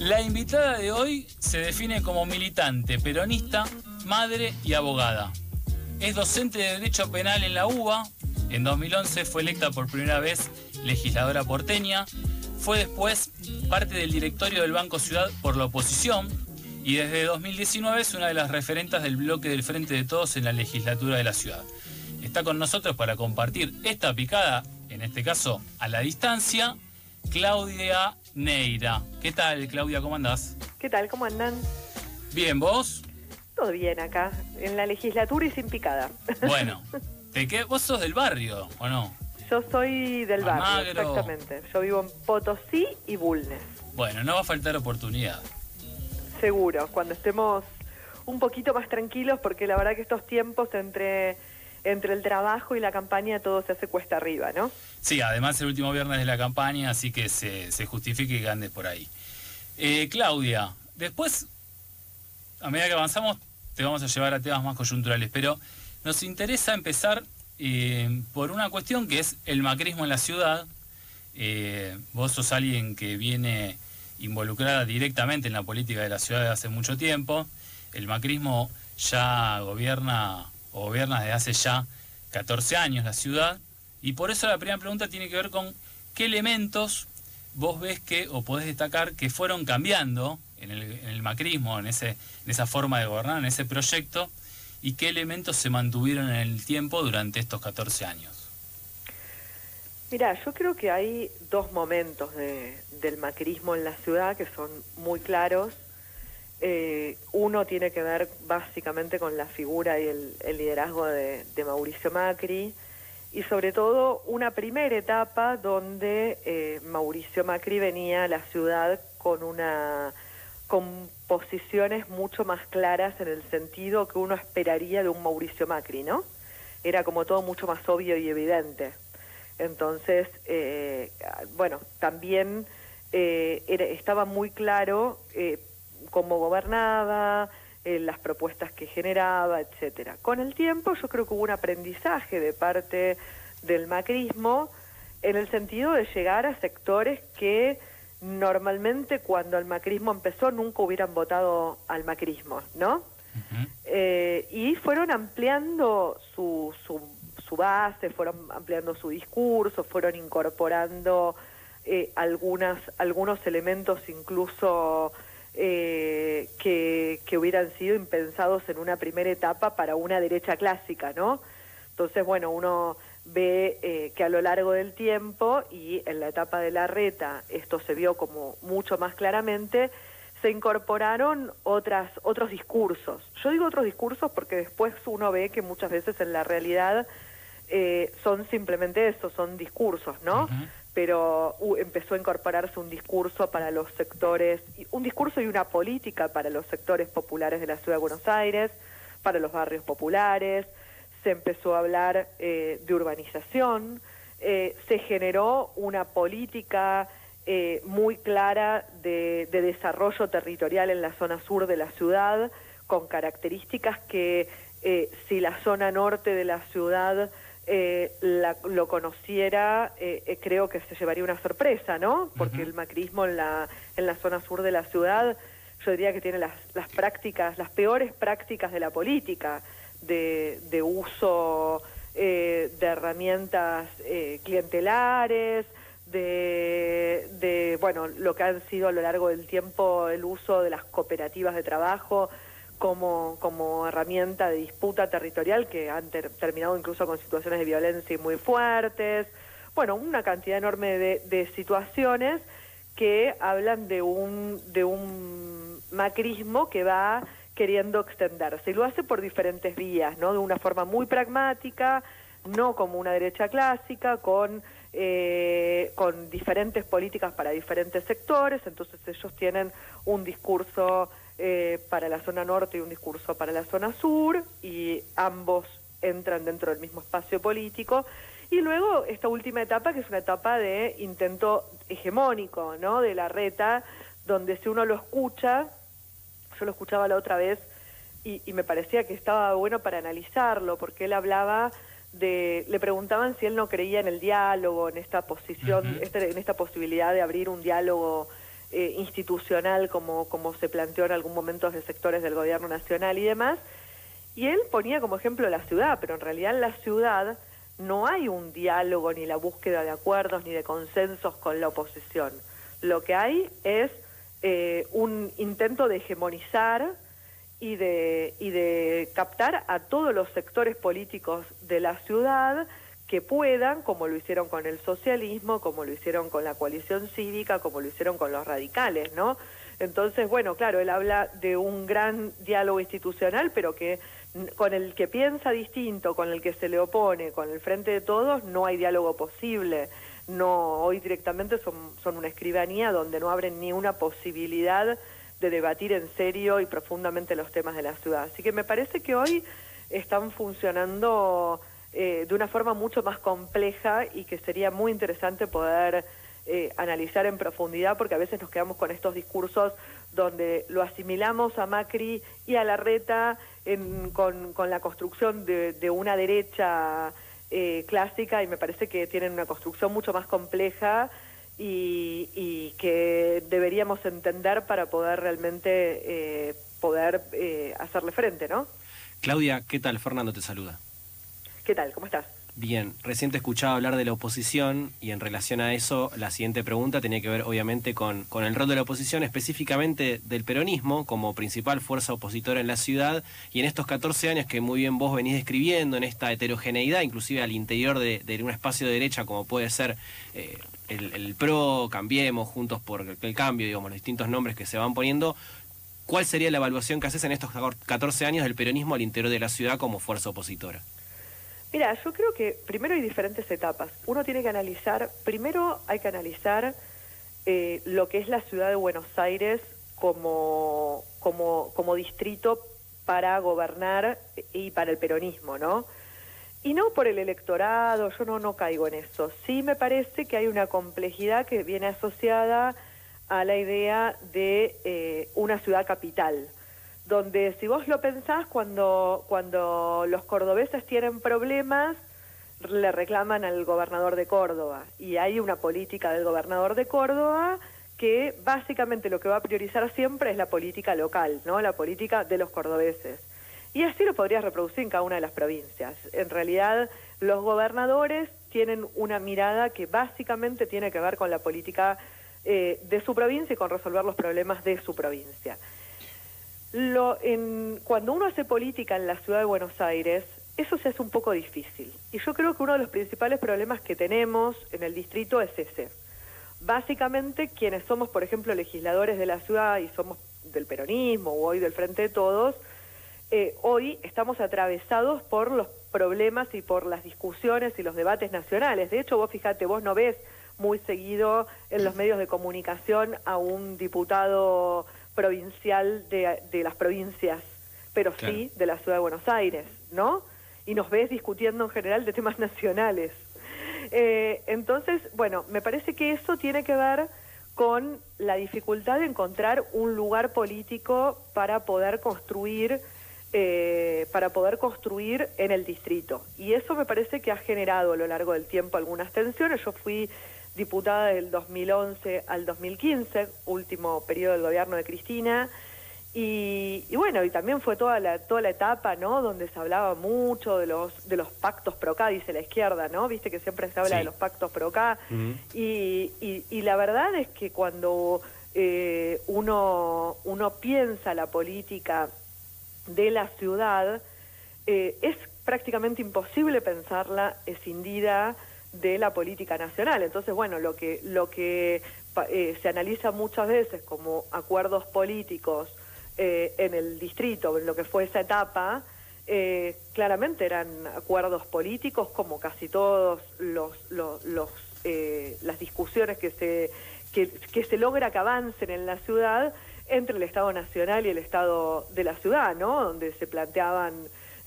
La invitada de hoy se define como militante, peronista, madre y abogada. Es docente de Derecho Penal en la UBA. En 2011 fue electa por primera vez legisladora porteña. Fue después parte del directorio del Banco Ciudad por la oposición y desde 2019 es una de las referentes del bloque del Frente de Todos en la legislatura de la ciudad. Está con nosotros para compartir esta picada, en este caso a la distancia, Claudia Neira. ¿Qué tal, Claudia? ¿Cómo andás? ¿Qué tal? ¿Cómo andan? Bien, ¿vos? Todo bien acá, en la legislatura y sin picada. Bueno, ¿de qué? ¿Vos sos del barrio o no? Yo soy del barrio, exactamente. Yo vivo en Potosí y Bulnes. Bueno, no va a faltar oportunidad. Seguro, cuando estemos un poquito más tranquilos, porque la verdad que estos tiempos entre entre el trabajo y la campaña todo se hace cuesta arriba, ¿no? Sí, además el último viernes de la campaña, así que se, justifique que andes por ahí. Eh, Claudia, después, a medida que avanzamos, te vamos a llevar a temas más coyunturales, pero nos interesa empezar eh, por una cuestión que es el macrismo en la ciudad. Eh, vos sos alguien que viene involucrada directamente en la política de la ciudad desde hace mucho tiempo. El macrismo ya gobierna o gobierna desde hace ya 14 años la ciudad, y por eso la primera pregunta tiene que ver con qué elementos vos ves que, o podés destacar, que fueron cambiando en el, macrismo, en, esa forma de gobernar, en ese proyecto, y qué elementos se mantuvieron en el tiempo durante estos 14 años. Mira, yo creo que hay dos momentos del macrismo en la ciudad que son muy claros eh, uno tiene que ver básicamente con la figura y el, liderazgo de, Mauricio Macri y sobre todo una primera etapa donde eh, Mauricio Macri venía a la ciudad con una con posiciones mucho más claras en el sentido que uno esperaría de un Mauricio Macri, ¿no? Era como todo mucho más obvio y evidente. Entonces, eh, bueno, también estaba muy claro cómo gobernaba, eh, las propuestas que generaba, etcétera. Con el tiempo yo creo que hubo un aprendizaje de parte del macrismo en el sentido de llegar a sectores que normalmente cuando el macrismo empezó nunca hubieran votado al macrismo, ¿no? Eh, y fueron ampliando su, su, su, base, fueron ampliando su discurso, fueron incorporando eh, algunas, algunos elementos incluso eh, que, que, hubieran sido impensados en una primera etapa para una derecha clásica, ¿no? Entonces, bueno, uno ve eh, que a lo largo del tiempo y en la etapa de la reta esto se vio como mucho más claramente, se incorporaron otras, otros discursos. Yo digo otros discursos porque después uno ve que muchas veces en la realidad eh, son simplemente eso, son discursos, ¿no? Pero empezó a incorporarse un discurso para los sectores, un discurso y una política para los sectores populares de la ciudad de Buenos Aires, para los barrios populares, se empezó a hablar eh, de urbanización, eh, se generó una política eh, muy clara de, de, desarrollo territorial en la zona sur de la ciudad, con características que si la zona norte de la ciudad eh, lo conociera, eh, eh, creo que se llevaría una sorpresa, ¿no? Porque el macrismo en la, en la zona sur de la ciudad, yo diría que tiene las, las prácticas, las peores prácticas de la política, de, de uso de herramientas clientelares, de, de, bueno, lo que han sido a lo largo del tiempo el uso de las cooperativas de trabajo, como, como herramienta de disputa territorial que han terminado incluso con situaciones de violencia muy fuertes. Bueno, una cantidad enorme de, de situaciones que hablan de un, de un macrismo que va queriendo extenderse y lo hace por diferentes vías, ¿no? De una forma muy pragmática, no como una derecha clásica, con, eh, con diferentes políticas para diferentes sectores, entonces ellos tienen un discurso eh, para la zona norte y un discurso para la zona sur, y ambos entran dentro del mismo espacio político. Y luego esta última etapa, que es una etapa de intento hegemónico, ¿no? De la reta, donde si uno lo escucha, yo lo escuchaba la otra vez y, me parecía que estaba bueno para analizarlo, porque él hablaba de, le preguntaban si él no creía en el diálogo, en esta posición, este, en esta posibilidad de abrir un diálogo eh, institucional como, como se planteó en algún momento de sectores del gobierno nacional y demás. Y él ponía como ejemplo la ciudad, pero en realidad en la ciudad no hay un diálogo ni la búsqueda de acuerdos ni de consensos con la oposición. Lo que hay es eh, un intento de hegemonizar y de, y de captar a todos los sectores políticos de la ciudad que puedan, como lo hicieron con el socialismo, como lo hicieron con la coalición cívica, como lo hicieron con los radicales, ¿no? Entonces, bueno, claro, él habla de un gran diálogo institucional, pero que con el que piensa distinto, con el que se le opone, con el frente de todos, no hay diálogo posible. No, hoy directamente son, son una escribanía donde no abren ni una posibilidad de debatir en serio y profundamente los temas de la ciudad. Así que me parece que hoy están funcionando eh, de una forma mucho más compleja y que sería muy interesante poder eh, analizar en profundidad porque a veces nos quedamos con estos discursos donde lo asimilamos a Macri y a Larreta con, con, la construcción de, una derecha eh, clásica y me parece que tienen una construcción mucho más compleja y, que deberíamos entender para poder realmente poder hacerle frente, ¿no? Claudia, ¿qué tal? Fernando te saluda. ¿Qué tal? ¿Cómo estás? Bien, recién te escuchaba hablar de la oposición y en relación a eso la siguiente pregunta tenía que ver obviamente con, con el rol de la oposición, específicamente del peronismo como principal fuerza opositora en la ciudad y en estos 14 años que muy bien vos venís describiendo, en esta heterogeneidad, inclusive al interior de, un espacio de derecha como puede ser eh, el, el, PRO, Cambiemos, Juntos por el Cambio, digamos, los distintos nombres que se van poniendo, ¿cuál sería la evaluación que haces en estos 14 años del peronismo al interior de la ciudad como fuerza opositora? Mira, yo creo que primero hay diferentes etapas. Uno tiene que analizar, primero hay que analizar eh, lo que es la ciudad de Buenos Aires como, como, como distrito para gobernar y para el peronismo, ¿no? Y no por el electorado, yo no, no caigo en eso. Sí me parece que hay una complejidad que viene asociada a la idea de eh, una ciudad capital donde si vos lo pensás, cuando, cuando los cordobeses tienen problemas, le reclaman al gobernador de Córdoba. Y hay una política del gobernador de Córdoba que básicamente lo que va a priorizar siempre es la política local, ¿no? La política de los cordobeses. Y así lo podrías reproducir en cada una de las provincias. En realidad, los gobernadores tienen una mirada que básicamente tiene que ver con la política eh, de su provincia y con resolver los problemas de su provincia. Lo, en, cuando uno hace política en la ciudad de Buenos Aires, eso se hace un poco difícil. Y yo creo que uno de los principales problemas que tenemos en el distrito es ese. Básicamente, quienes somos, por ejemplo, legisladores de la ciudad y somos del peronismo o hoy del Frente de Todos, eh, hoy estamos atravesados por los problemas y por las discusiones y los debates nacionales. De hecho, vos fíjate, vos no ves muy seguido en los medios de comunicación a un diputado provincial de, de las provincias, pero sí de la ciudad de Buenos Aires, ¿no? Y nos ves discutiendo en general de temas nacionales. Eh, entonces, bueno, me parece que eso tiene que ver con la dificultad de encontrar un lugar político para poder construir eh, para poder construir en el distrito. Y eso me parece que ha generado a lo largo del tiempo algunas tensiones. Yo fui diputada del 2011 al 2015, último periodo del gobierno de Cristina. Y, bueno, y también fue toda la, toda la etapa, ¿no? Donde se hablaba mucho de los, de los pactos pro K, dice la izquierda, ¿no? Viste que siempre se habla de los pactos pro K. y, y, la verdad es que cuando eh, uno, uno piensa la política de la ciudad, eh, es prácticamente imposible pensarla escindida de la política nacional. Entonces, bueno, lo que, lo que eh, se analiza muchas veces como acuerdos políticos eh, en el distrito, en lo que fue esa etapa, eh, claramente eran acuerdos políticos como casi todos los, los, las discusiones que se, que se logra que avancen en la ciudad entre el Estado Nacional y el Estado de la ciudad, ¿no? Donde se planteaban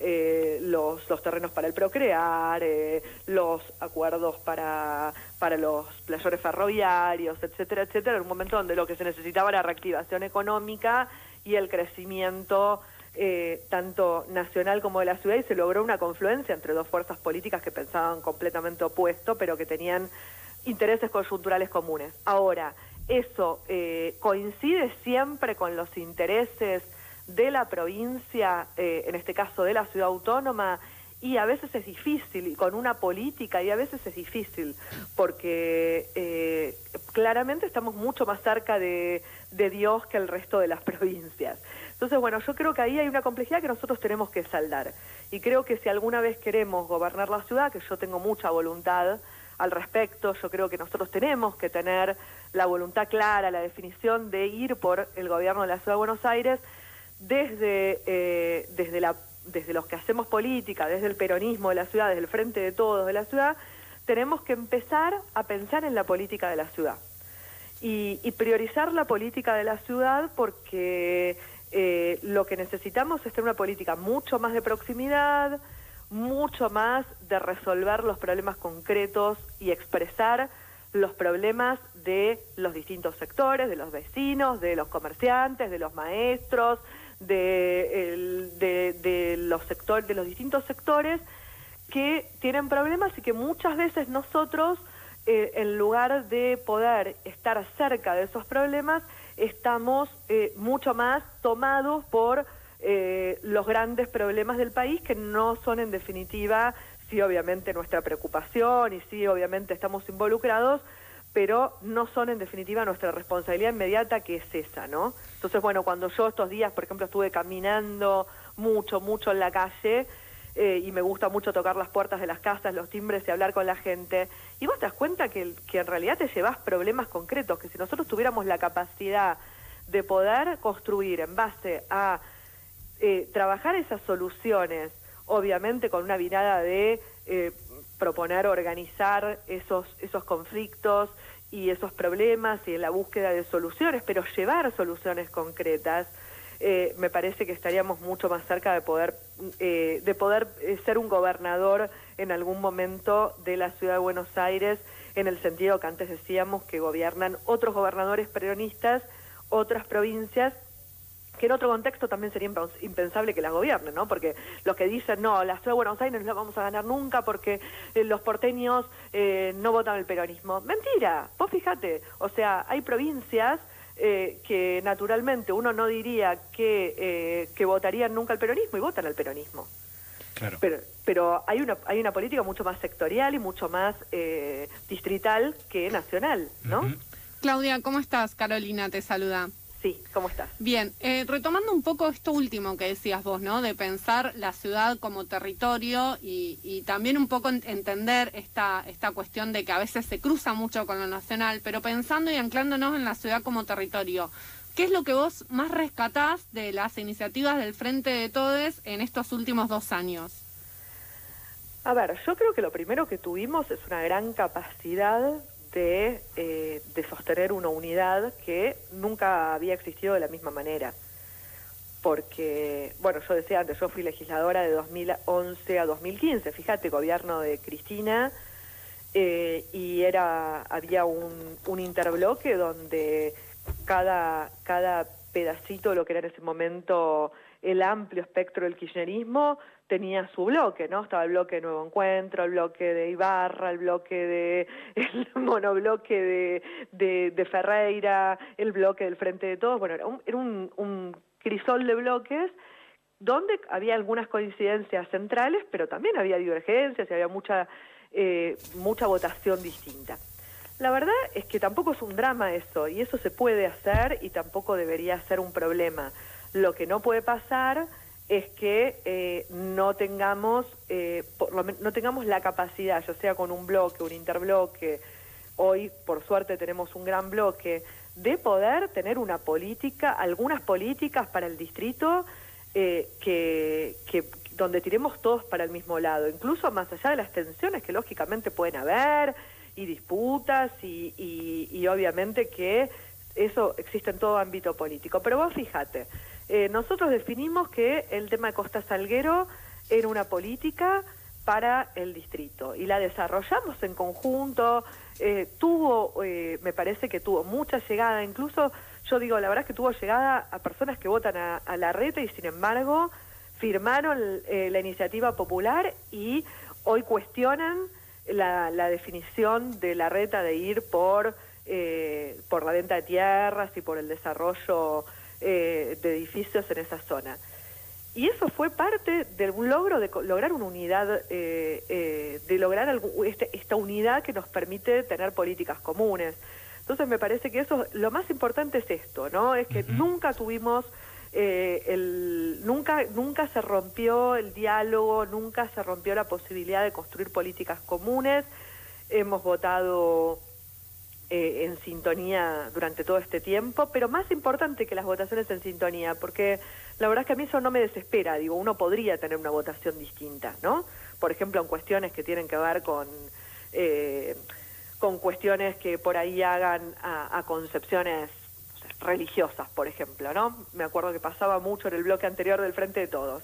eh, los, los, terrenos para el procrear, eh, los acuerdos para, para los playores ferroviarios, etcétera, etcétera, en un momento donde lo que se necesitaba era reactivación económica y el crecimiento eh, tanto nacional como de la ciudad y se logró una confluencia entre dos fuerzas políticas que pensaban completamente opuesto, pero que tenían intereses coyunturales comunes. Ahora, eso eh, coincide siempre con los intereses de la provincia, eh, en este caso de la ciudad autónoma, y a veces es difícil, con una política, y a veces es difícil, porque eh, claramente estamos mucho más cerca de, de, Dios que el resto de las provincias. Entonces, bueno, yo creo que ahí hay una complejidad que nosotros tenemos que saldar. Y creo que si alguna vez queremos gobernar la ciudad, que yo tengo mucha voluntad al respecto, yo creo que nosotros tenemos que tener la voluntad clara, la definición de ir por el gobierno de la Ciudad de Buenos Aires desde, eh, desde, la, desde los que hacemos política, desde el peronismo de la ciudad, desde el frente de todos de la ciudad, tenemos que empezar a pensar en la política de la ciudad. Y, priorizar la política de la ciudad porque eh, lo que necesitamos es tener una política mucho más de proximidad, mucho más de resolver los problemas concretos y expresar los problemas de los distintos sectores, de los vecinos, de los comerciantes, de los maestros, de, los sectores, de los distintos sectores que tienen problemas y que muchas veces nosotros, eh, en lugar de poder estar cerca de esos problemas, estamos eh, mucho más tomados por eh, los grandes problemas del país que no son en definitiva sí obviamente nuestra preocupación y sí obviamente estamos involucrados, pero no son en definitiva nuestra responsabilidad inmediata que es esa, ¿no? Entonces, bueno, cuando yo estos días, por ejemplo, estuve caminando mucho, mucho en la calle, eh, y me gusta mucho tocar las puertas de las casas, los timbres y hablar con la gente. Y vos te das cuenta que, en realidad te llevas problemas concretos, que si nosotros tuviéramos la capacidad de poder construir en base a eh, trabajar esas soluciones, obviamente con una mirada de eh, proponer, organizar esos, esos conflictos y esos problemas y en la búsqueda de soluciones, pero llevar soluciones concretas, eh, me parece que estaríamos mucho más cerca de poder, eh, de poder eh, ser un gobernador en algún momento de la ciudad de Buenos Aires, en el sentido que antes decíamos que gobiernan otros gobernadores peronistas, otras provincias, que en otro contexto también sería impensable que la gobiernen, ¿no? Porque los que dicen, no, la ciudad de Buenos Aires no la vamos a ganar nunca porque eh, los porteños eh, no votan el peronismo. Mentira, vos fíjate, o sea, hay provincias eh, que naturalmente uno no diría que, que votarían nunca el peronismo y votan al peronismo. Claro. Pero, pero hay una hay una política mucho más sectorial y mucho más distrital que nacional, ¿no? Claudia, ¿cómo estás? Carolina te saluda. Sí, ¿cómo estás? Bien, eh, retomando un poco esto último que decías vos, ¿no? De pensar la ciudad como territorio y, también un poco entender esta, esta cuestión de que a veces se cruza mucho con lo nacional, pero pensando y anclándonos en la ciudad como territorio. ¿Qué es lo que vos más rescatás de las iniciativas del Frente de Todes en estos últimos dos años? A ver, yo creo que lo primero que tuvimos es una gran capacidad eh, de, sostener una unidad que nunca había existido de la misma manera. Porque, bueno, yo decía antes, yo fui legisladora de 2011 a 2015, fíjate, gobierno de Cristina, eh, y era había un, interbloque donde cada, cada pedacito de lo que era en ese momento el amplio espectro del kirchnerismo tenía su bloque, ¿no? Estaba el bloque de Nuevo Encuentro, el bloque de Ibarra, el bloque de el monobloque de, de, Ferreira, el bloque del Frente de Todos, bueno, era un, era un, crisol de bloques donde había algunas coincidencias centrales, pero también había divergencias y había mucha, eh, mucha votación distinta. La verdad es que tampoco es un drama eso, y eso se puede hacer y tampoco debería ser un problema. Lo que no puede pasar es que eh, no tengamos eh, no tengamos la capacidad, ya sea con un bloque, un interbloque, hoy por suerte tenemos un gran bloque, de poder tener una política, algunas políticas para el distrito eh, que, que donde tiremos todos para el mismo lado, incluso más allá de las tensiones que lógicamente pueden haber y disputas y, y, y obviamente que eso existe en todo ámbito político. Pero vos fíjate, eh, nosotros definimos que el tema de Costa Salguero era una política para el distrito y la desarrollamos en conjunto, eh, tuvo, eh, me parece que tuvo mucha llegada, incluso yo digo, la verdad es que tuvo llegada a personas que votan a, la reta y sin embargo firmaron la iniciativa popular y hoy cuestionan la, la definición de la reta de ir por eh, por la venta de tierras y por el desarrollo eh, de edificios en esa zona. Y eso fue parte de un logro de lograr una unidad, de lograr este, esta unidad que nos permite tener políticas comunes. Entonces me parece que eso, lo más importante es esto, ¿no? Es que nunca tuvimos eh, el, nunca, nunca se rompió el diálogo, nunca se rompió la posibilidad de construir políticas comunes. Hemos votado eh, en sintonía durante todo este tiempo, pero más importante que las votaciones en sintonía, porque la verdad es que a mí eso no me desespera, digo, uno podría tener una votación distinta, ¿no? Por ejemplo, en cuestiones que tienen que ver con... Eh, con cuestiones que por ahí hagan a concepciones religiosas, por ejemplo, ¿no? Me acuerdo que pasaba mucho en el bloque anterior del Frente de Todos,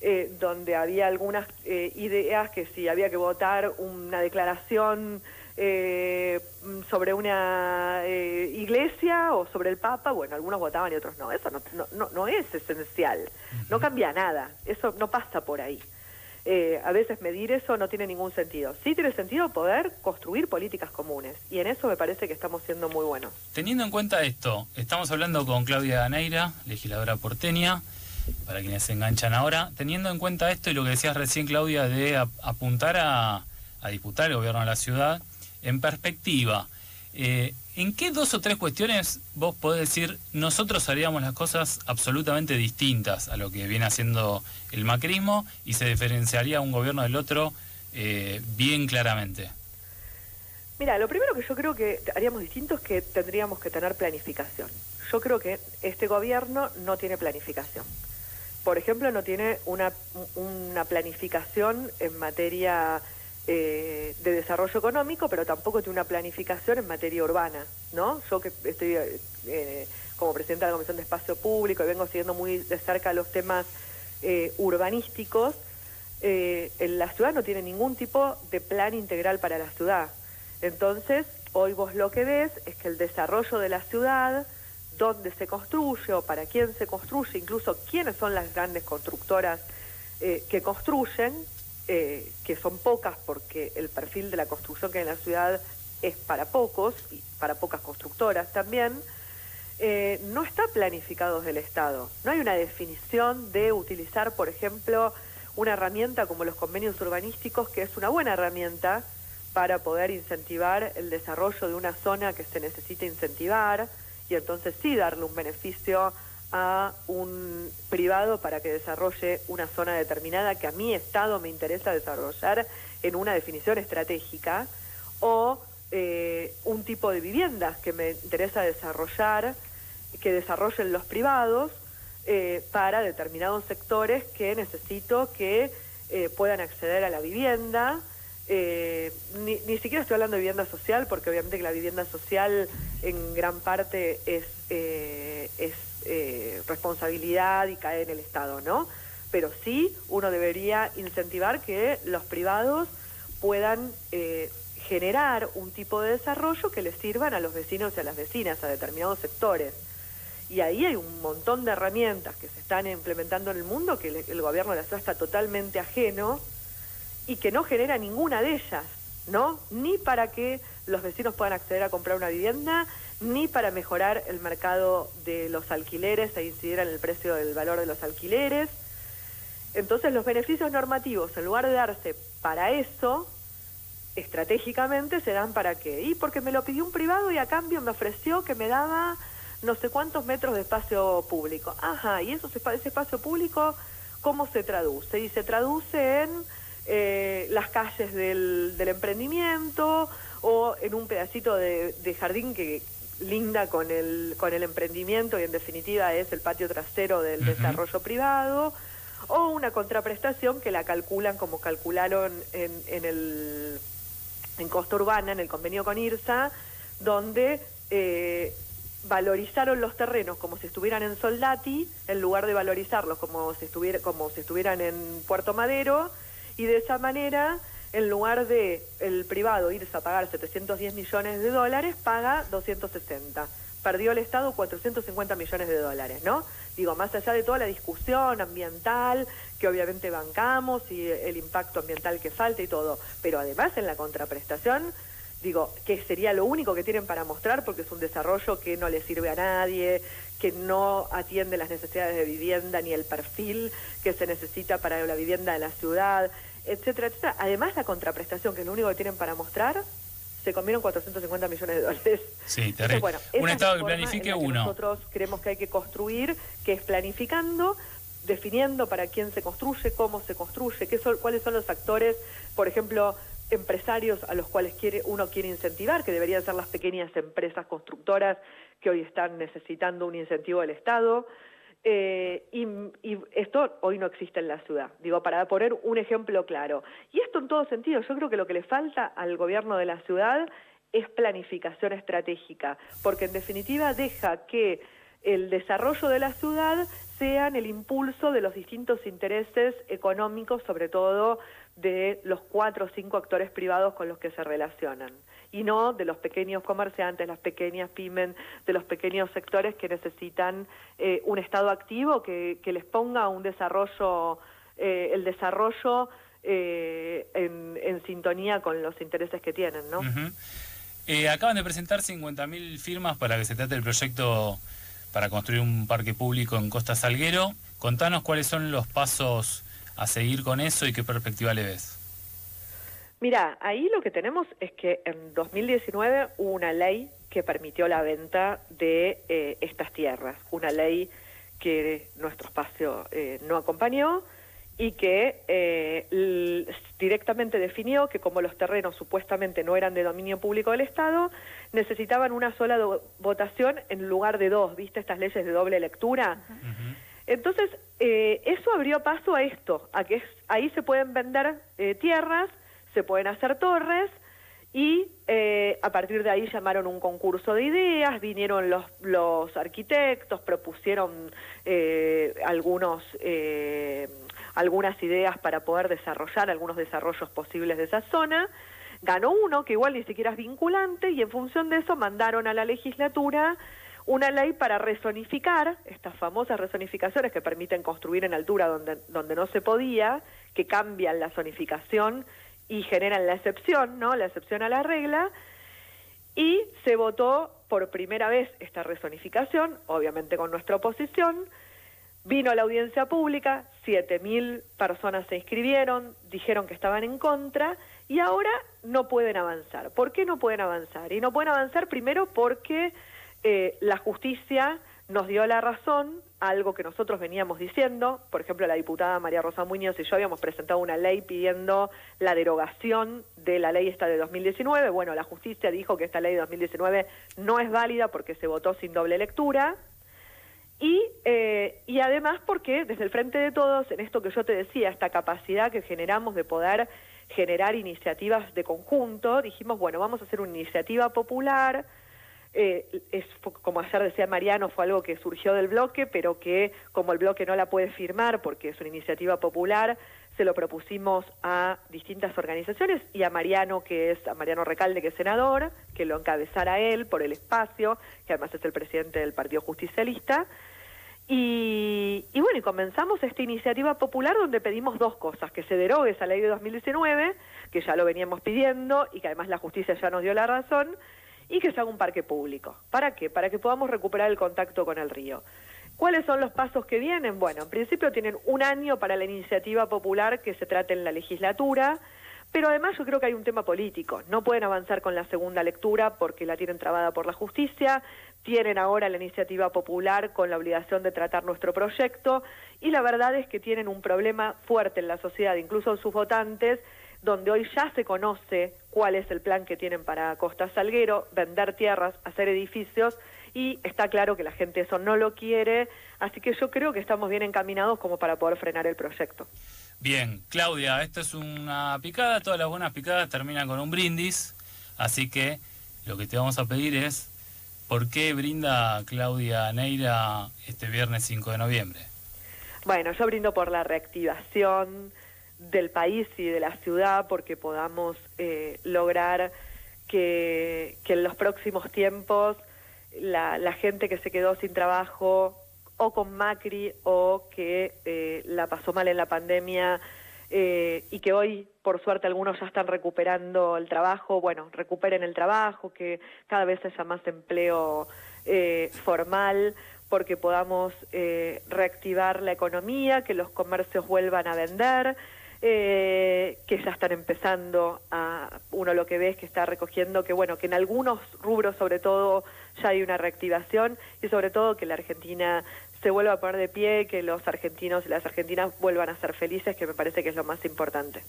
eh, donde había algunas eh, ideas que si había que votar una declaración eh, sobre una iglesia o sobre el Papa, bueno, algunos votaban y otros no. Eso no, no, no es esencial, no cambia nada, eso no pasa por ahí. Eh, a veces medir eso no tiene ningún sentido. Sí tiene sentido poder construir políticas comunes y en eso me parece que estamos siendo muy buenos. Teniendo en cuenta esto, estamos hablando con Claudia Ganeira, legisladora porteña, para quienes se enganchan ahora. Teniendo en cuenta esto y lo que decías recién, Claudia, de apuntar a, a disputar el gobierno de la ciudad, en perspectiva, eh, ¿En qué dos o tres cuestiones vos podés decir nosotros haríamos las cosas absolutamente distintas a lo que viene haciendo el macrismo y se diferenciaría un gobierno del otro eh, bien claramente? Mira, lo primero que yo creo que haríamos distinto es que tendríamos que tener planificación. Yo creo que este gobierno no tiene planificación. Por ejemplo, no tiene una, una planificación en materia eh, de desarrollo económico, pero tampoco tiene una planificación en materia urbana, ¿no? Yo que estoy eh, como presidenta de la Comisión de Espacio Público y vengo siguiendo muy de cerca los temas eh, urbanísticos, en la ciudad no tiene ningún tipo de plan integral para la ciudad. Entonces, hoy vos lo que ves es que el desarrollo de la ciudad, dónde se construye o para quién se construye, incluso quiénes son las grandes constructoras que construyen, eh, que son pocas porque el perfil de la construcción que hay en la ciudad es para pocos y para pocas constructoras también, eh, no está planificado desde el Estado. No hay una definición de utilizar, por ejemplo, una herramienta como los convenios urbanísticos, que es una buena herramienta para poder incentivar el desarrollo de una zona que se necesita incentivar y entonces sí darle un beneficio a un privado para que desarrolle una zona determinada que a mi Estado me interesa desarrollar en una definición estratégica o eh, un tipo de viviendas que me interesa desarrollar, que desarrollen los privados eh, para determinados sectores que necesito que eh, puedan acceder a la vivienda. Ni, ni, siquiera estoy hablando de vivienda social, porque obviamente que la vivienda social en gran parte es, es eh, responsabilidad y cae en el Estado, ¿no? Pero sí uno debería incentivar que los privados puedan eh, generar un tipo de desarrollo que les sirvan a los vecinos y a las vecinas, a determinados sectores. Y ahí hay un montón de herramientas que se están implementando en el mundo que el, gobierno de la ciudad está totalmente ajeno y que no genera ninguna de ellas, ¿no? Ni para que los vecinos puedan acceder a comprar una vivienda, ni para mejorar el mercado de los alquileres e incidir en el precio del valor de los alquileres. Entonces los beneficios normativos, en lugar de darse para eso, estratégicamente se dan para qué. Y porque me lo pidió un privado y a cambio me ofreció que me daba no sé cuántos metros de espacio público. Ajá, y eso, ese espacio público, ¿cómo se traduce? Y se traduce en eh, las calles del, del, emprendimiento o en un pedacito de jardín que linda con el, con el emprendimiento y en definitiva es el patio trasero del desarrollo privado, o una contraprestación que la calculan como calcularon en, en, el, en Costa Urbana, en el convenio con IRSA, donde eh, valorizaron los terrenos como si estuvieran en Soldati, en lugar de valorizarlos como si, estuviera, como si estuvieran en Puerto Madero, y de esa manera en lugar de el privado irse a pagar 710 millones de dólares, paga 260. Perdió el Estado 450 millones de dólares, ¿no? Digo, más allá de toda la discusión ambiental, que obviamente bancamos, y el impacto ambiental que falta y todo, pero además en la contraprestación digo, que sería lo único que tienen para mostrar porque es un desarrollo que no le sirve a nadie, que no atiende las necesidades de vivienda ni el perfil que se necesita para la vivienda de la ciudad, etcétera, etcétera. Además, la contraprestación, que es lo único que tienen para mostrar, se comieron 450 millones de dólares. Sí, terrible. un Estado que planifique uno. Nosotros creemos que hay que construir, que es planificando, definiendo para quién se construye, cómo se construye, qué son, cuáles son los actores, por ejemplo, empresarios a los cuales quiere, uno quiere incentivar, que deberían ser las pequeñas empresas constructoras que hoy están necesitando un incentivo del Estado. Eh, y, esto hoy no existe en la ciudad, digo, para poner un ejemplo claro. Y esto en todo sentido, yo creo que lo que le falta al gobierno de la ciudad es planificación estratégica, porque en definitiva deja que el desarrollo de la ciudad sean el impulso de los distintos intereses económicos, sobre todo de los cuatro o cinco actores privados con los que se relacionan y no de los pequeños comerciantes, las pequeñas pymes, de los pequeños sectores que necesitan eh, un Estado activo que, les ponga un desarrollo, eh, el desarrollo eh, en, sintonía con los intereses que tienen. ¿no? acaban de presentar 50.000 firmas para que se trate el proyecto para construir un parque público en Costa Salguero. Contanos cuáles son los pasos a seguir con eso y qué perspectiva le ves. Mira, ahí lo que tenemos es que en 2019 hubo una ley que permitió la venta de eh, estas tierras, una ley que nuestro espacio eh, no acompañó y que eh, directamente definió que como los terrenos supuestamente no eran de dominio público del Estado, necesitaban una sola votación en lugar de dos, ¿viste estas leyes de doble lectura? Entonces, eso abrió paso a esto, a que ahí se pueden vender tierras se pueden hacer torres y eh, a partir de ahí llamaron un concurso de ideas, vinieron los, los arquitectos, propusieron eh, algunos, eh, algunas ideas para poder desarrollar algunos desarrollos posibles de esa zona. Ganó uno que igual ni siquiera es vinculante y en función de eso mandaron a la legislatura una ley para resonificar, estas famosas resonificaciones que permiten construir en altura donde, donde no se podía, que cambian la zonificación y generan la excepción, ¿no? La excepción a la regla. Y se votó por primera vez esta resonificación, obviamente con nuestra oposición. Vino la audiencia pública, 7.000 personas se inscribieron, dijeron que estaban en contra y ahora no pueden avanzar. ¿Por qué no pueden avanzar? Y no pueden avanzar primero porque eh, la justicia nos dio la razón algo que nosotros veníamos diciendo, por ejemplo, la diputada María Rosa Muñoz y yo habíamos presentado una ley pidiendo la derogación de la ley esta de 2019. Bueno, la justicia dijo que esta ley de 2019 no es válida porque se votó sin doble lectura. Y, eh, y además porque desde el Frente de Todos, en esto que yo te decía, esta capacidad que generamos de poder generar iniciativas de conjunto, dijimos, bueno, vamos a hacer una iniciativa popular, eh, es como ayer decía Mariano, fue algo que surgió del bloque, pero que como el bloque no la puede firmar porque es una iniciativa popular, se lo propusimos a distintas organizaciones y a Mariano, que es a Mariano Recalde, que es senador, que lo encabezara él por el espacio, que además es el presidente del Partido Justicialista. Y, y bueno, y comenzamos esta iniciativa popular donde pedimos dos cosas, que se derogue esa ley de 2019, que ya lo veníamos pidiendo y que además la justicia ya nos dio la razón, y que se haga un parque público. ¿Para qué? Para que podamos recuperar el contacto con el río. ¿Cuáles son los pasos que vienen? Bueno, en principio tienen un año para la iniciativa popular que se trate en la legislatura, pero además yo creo que hay un tema político. No pueden avanzar con la segunda lectura porque la tienen trabada por la justicia, tienen ahora la iniciativa popular con la obligación de tratar nuestro proyecto y la verdad es que tienen un problema fuerte en la sociedad, incluso sus votantes, donde hoy ya se conoce cuál es el plan que tienen para Costa Salguero, vender tierras, hacer edificios, y está claro que la gente eso no lo quiere, así que yo creo que estamos bien encaminados como para poder frenar el proyecto. Bien, Claudia, esto es una picada, todas las buenas picadas terminan con un brindis, así que lo que te vamos a pedir es, ¿por qué brinda Claudia Neira este viernes 5 de noviembre? Bueno, yo brindo por la reactivación, del país y de la ciudad porque podamos eh, lograr que, en los próximos tiempos la, la, gente que se quedó sin trabajo o con Macri o que eh, la pasó mal en la pandemia eh, y que hoy, por suerte, algunos ya están recuperando el trabajo, bueno, recuperen el trabajo, que cada vez haya más empleo eh, formal, porque podamos eh, reactivar la economía, que los comercios vuelvan a vender, que ya están empezando a, uno lo que ve es que está recogiendo que, bueno, que en algunos rubros sobre todo ya hay una reactivación y sobre todo que la Argentina se vuelva a poner de pie, que los argentinos y las argentinas vuelvan a ser felices, que me parece que es lo más importante.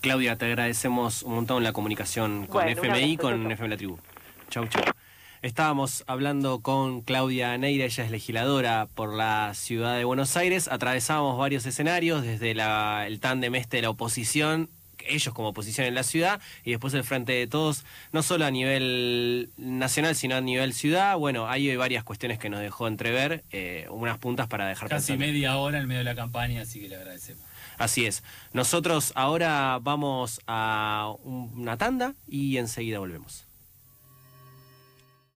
Claudia, te agradecemos un montón la comunicación con FMI, con FM La Tribu. Chau, chau. Estábamos hablando con Claudia Neira, ella es legisladora por la ciudad de Buenos Aires. Atravesamos varios escenarios, desde el tándem este de la oposición ellos como oposición en la ciudad y después el Frente de Todos, no solo a nivel nacional, sino a nivel ciudad. Bueno, hay varias cuestiones que nos dejó entrever, eh, unas puntas para dejar Casi media hora en medio de la campaña, así que le agradecemos. Así es. Nosotros ahora vamos a una tanda y enseguida volvemos.